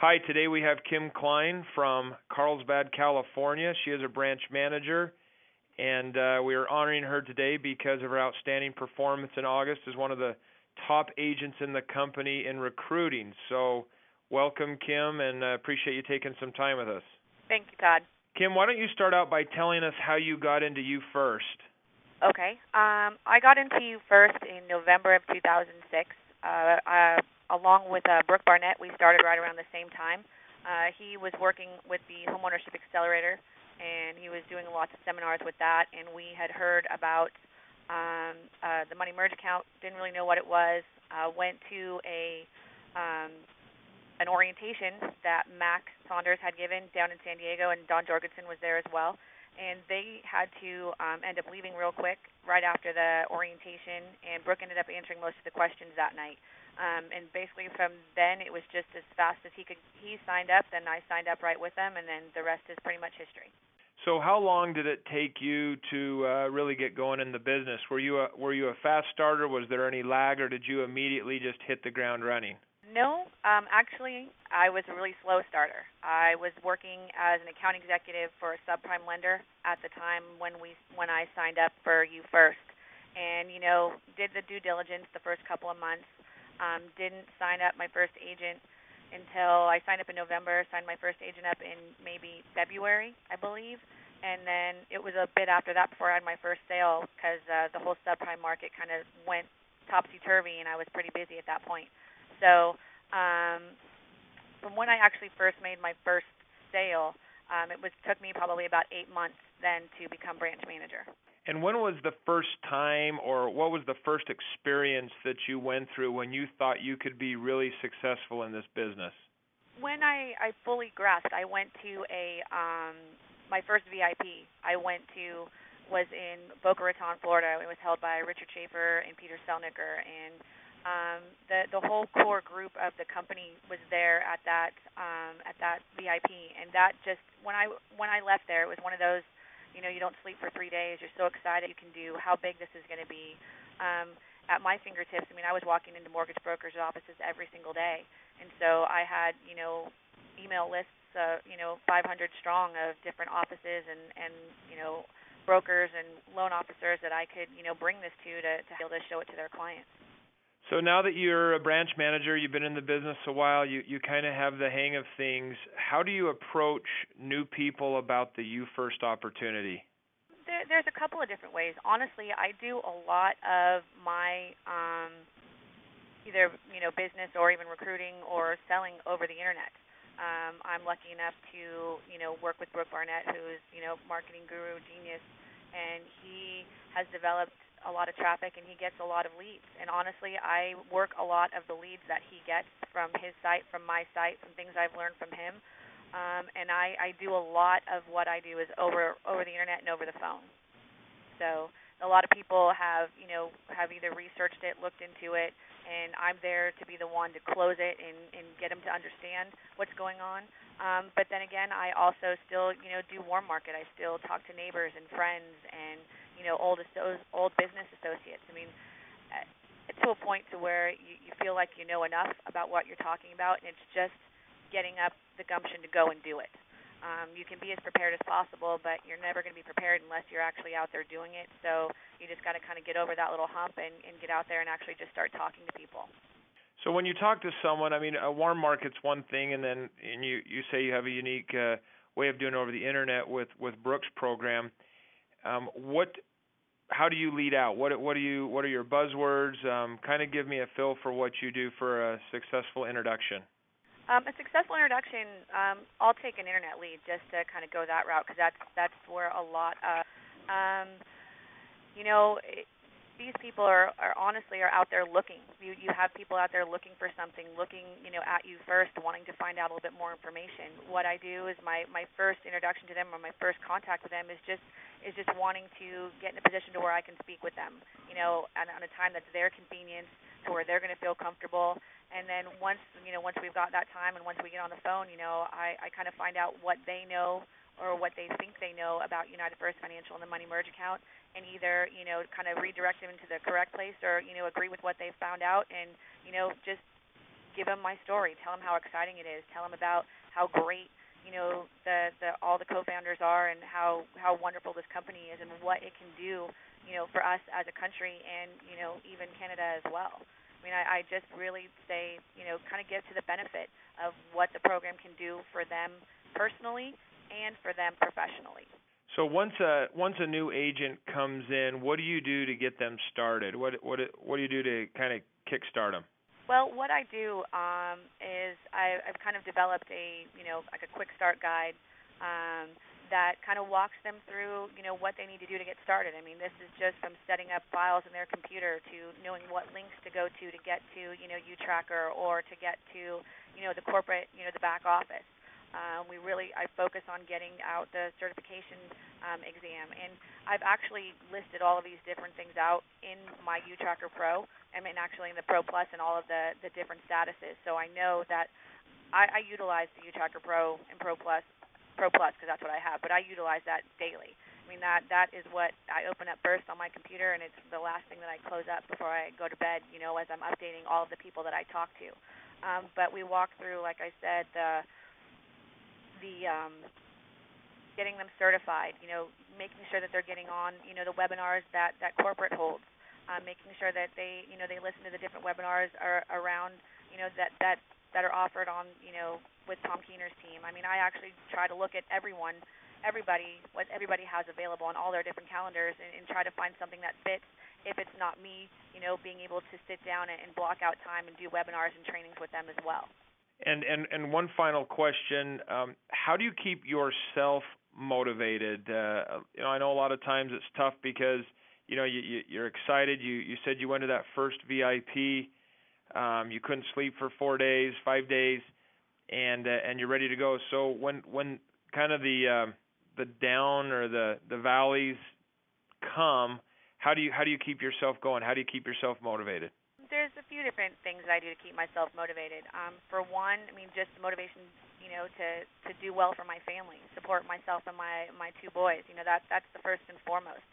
Hi, today we have Kim Klein from Carlsbad, California. She is a branch manager, and uh, we are honoring her today because of her outstanding performance in August as one of the top agents in the company in recruiting. So, welcome, Kim, and uh, appreciate you taking some time with us. Thank you, Todd. Kim, why don't you start out by telling us how you got into you first? Okay. Um, I got into you first in November of 2006. Uh, uh, along with uh, Brooke Barnett, we started right around the same time. Uh, he was working with the Homeownership Accelerator, and he was doing lots of seminars with that. And we had heard about um, uh, the money merge account. Didn't really know what it was. Uh, went to a um, an orientation that Mac Saunders had given down in San Diego, and Don Jorgensen was there as well. And they had to um, end up leaving real quick right after the orientation, and Brooke ended up answering most of the questions that night. Um, and basically from then it was just as fast as he could. He signed up, then I signed up right with them, and then the rest is pretty much history. So how long did it take you to uh, really get going in the business? Were you a were you a fast starter? Was there any lag, or did you immediately just hit the ground running? No, um, actually, I was a really slow starter. I was working as an account executive for a subprime lender at the time when we when I signed up for you first, and you know did the due diligence the first couple of months um, didn't sign up my first agent until I signed up in November. Signed my first agent up in maybe February, I believe, and then it was a bit after that before I had my first sale because uh, the whole subprime market kind of went topsy turvy, and I was pretty busy at that point. So um, from when I actually first made my first sale, um, it was took me probably about eight months then to become branch manager. And when was the first time, or what was the first experience that you went through when you thought you could be really successful in this business? When I, I fully grasped, I went to a um, my first VIP. I went to was in Boca Raton, Florida. It was held by Richard Schaefer and Peter Selnicker, and the whole core group of the company was there at that um, at that VIP, and that just when I when I left there, it was one of those you know, you don't sleep for three days. You're so excited you can do how big this is going to be. Um, at my fingertips, I mean, I was walking into mortgage brokers' offices every single day, and so I had, you know, email lists, uh, you know, 500 strong of different offices and and you know, brokers and loan officers that I could, you know, bring this to to to be able to show it to their clients. So now that you're a branch manager, you've been in the business a while, you you kind of have the hang of things. How do you approach new people about the You First opportunity? There, there's a couple of different ways. Honestly, I do a lot of my um, either you know business or even recruiting or selling over the internet. Um, I'm lucky enough to you know work with Brooke Barnett, who's you know marketing guru genius, and he has developed a lot of traffic and he gets a lot of leads. And honestly, I work a lot of the leads that he gets from his site, from my site, from things I've learned from him. Um, and I, I do a lot of what I do is over over the internet and over the phone. So a lot of people have you know have either researched it, looked into it, and I'm there to be the one to close it and, and get them to understand what's going on. Um, but then again, I also still you know do warm market. I still talk to neighbors and friends and you know old old business associates. I mean, uh, to a point to where you, you feel like you know enough about what you're talking about, and it's just getting up the gumption to go and do it. Um, you can be as prepared as possible, but you're never going to be prepared unless you're actually out there doing it. So you just got to kind of get over that little hump and, and get out there and actually just start talking to people. So when you talk to someone, I mean, a warm market's one thing, and then and you you say you have a unique uh, way of doing it over the internet with with Brooke's program. Um, what how do you lead out? What what do you what are your buzzwords? Um, kind of give me a feel for what you do for a successful introduction. Um, a successful introduction, um, I'll take an internet lead just to kind of go that route because that's that's where a lot of, um, you know, it, these people are, are honestly are out there looking. You you have people out there looking for something, looking you know at you first, wanting to find out a little bit more information. What I do is my my first introduction to them or my first contact with them is just is just wanting to get in a position to where I can speak with them. You know, on, on a time that's their convenience, to where they're going to feel comfortable. And then once you know once we've got that time and once we get on the phone, you know, I I kind of find out what they know or what they think they know about United First Financial and the money merge account and either, you know, kind of redirect them into the correct place or, you know, agree with what they've found out and, you know, just give them my story, tell them how exciting it is, tell them about how great you know the the all the co-founders are and how how wonderful this company is and what it can do you know for us as a country and you know even Canada as well. I mean, I, I just really say, you know, kind of get to the benefit of what the program can do for them personally and for them professionally. So once a once a new agent comes in, what do you do to get them started? What what what do you do to kind of kickstart them? Well, what I do um, is I, I've kind of developed a you know like a quick start guide um, that kind of walks them through you know what they need to do to get started. I mean, this is just from setting up files in their computer to knowing what links to go to to get to you know UTracker or to get to you know the corporate you know the back office. Um, we really I focus on getting out the certification um, exam, and I've actually listed all of these different things out in my UTracker Pro. I mean, actually in the Pro Plus and all of the the different statuses. So I know that I, I utilize the UTracker Pro and Pro Plus, Pro Plus because that's what I have, but I utilize that daily. I mean that that is what I open up first on my computer, and it's the last thing that I close up before I go to bed. You know, as I'm updating all of the people that I talk to. Um, but we walk through, like I said, the the um, getting them certified. You know, making sure that they're getting on you know the webinars that that corporate holds. Uh, making sure that they you know they listen to the different webinars are around you know that that that are offered on you know with Tom Keener's team. I mean, I actually try to look at everyone, everybody, what everybody has available on all their different calendars, and, and try to find something that fits. If it's not me, you know, being able to sit down and, and block out time and do webinars and trainings with them as well. And and and one final question: um, How do you keep yourself motivated? Uh, you know, I know a lot of times it's tough because you know you, you you're excited. You you said you went to that first VIP. Um, you couldn't sleep for four days, five days, and uh, and you're ready to go. So when when kind of the uh, the down or the the valleys come, how do you how do you keep yourself going? How do you keep yourself motivated? There's a few different things that I do to keep myself motivated. Um, for one, I mean, just motivation, you know, to to do well for my family, support myself and my my two boys. You know, that that's the first and foremost.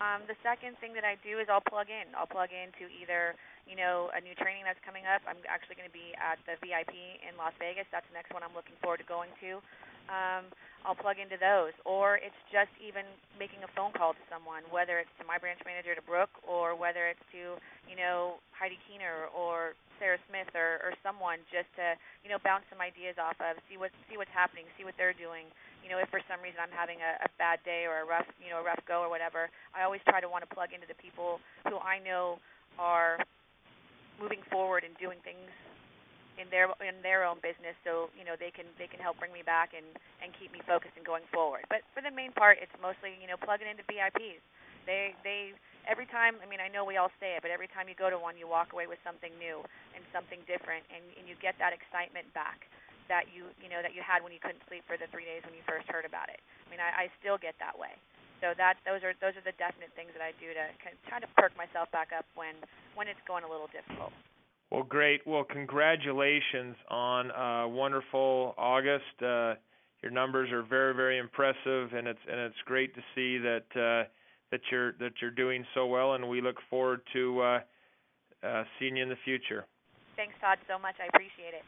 Um, the second thing that I do is I'll plug in. I'll plug into either you know a new training that's coming up. I'm actually going to be at the VIP in Las Vegas. That's the next one I'm looking forward to going to. Um, I'll plug into those, or it's just even making a phone call to someone, whether it's to my branch manager to Brooke, or whether it's to you know Heidi Keener or Sarah Smith or, or someone, just to you know bounce some ideas off of, see what see what's happening, see what they're doing. You know, if for some reason I'm having a, a bad day or a rough you know a rough go or whatever, I always try to want to plug into the people who I know are moving forward and doing things in their in their own business so you know they can they can help bring me back and and keep me focused and going forward. But for the main part it's mostly you know plugging into VIPs they they every time I mean I know we all say it but every time you go to one you walk away with something new and something different and and you get that excitement back that you you know that you had when you couldn't sleep for the 3 days when you first heard about it. I mean I I still get that way. So that those are those are the definite things that I do to kind of perk myself back up when when it's going a little difficult well, great. Well, congratulations on a wonderful August. Uh, your numbers are very, very impressive, and it's and it's great to see that uh, that you're that you're doing so well. And we look forward to uh, uh, seeing you in the future. Thanks, Todd, so much. I appreciate it.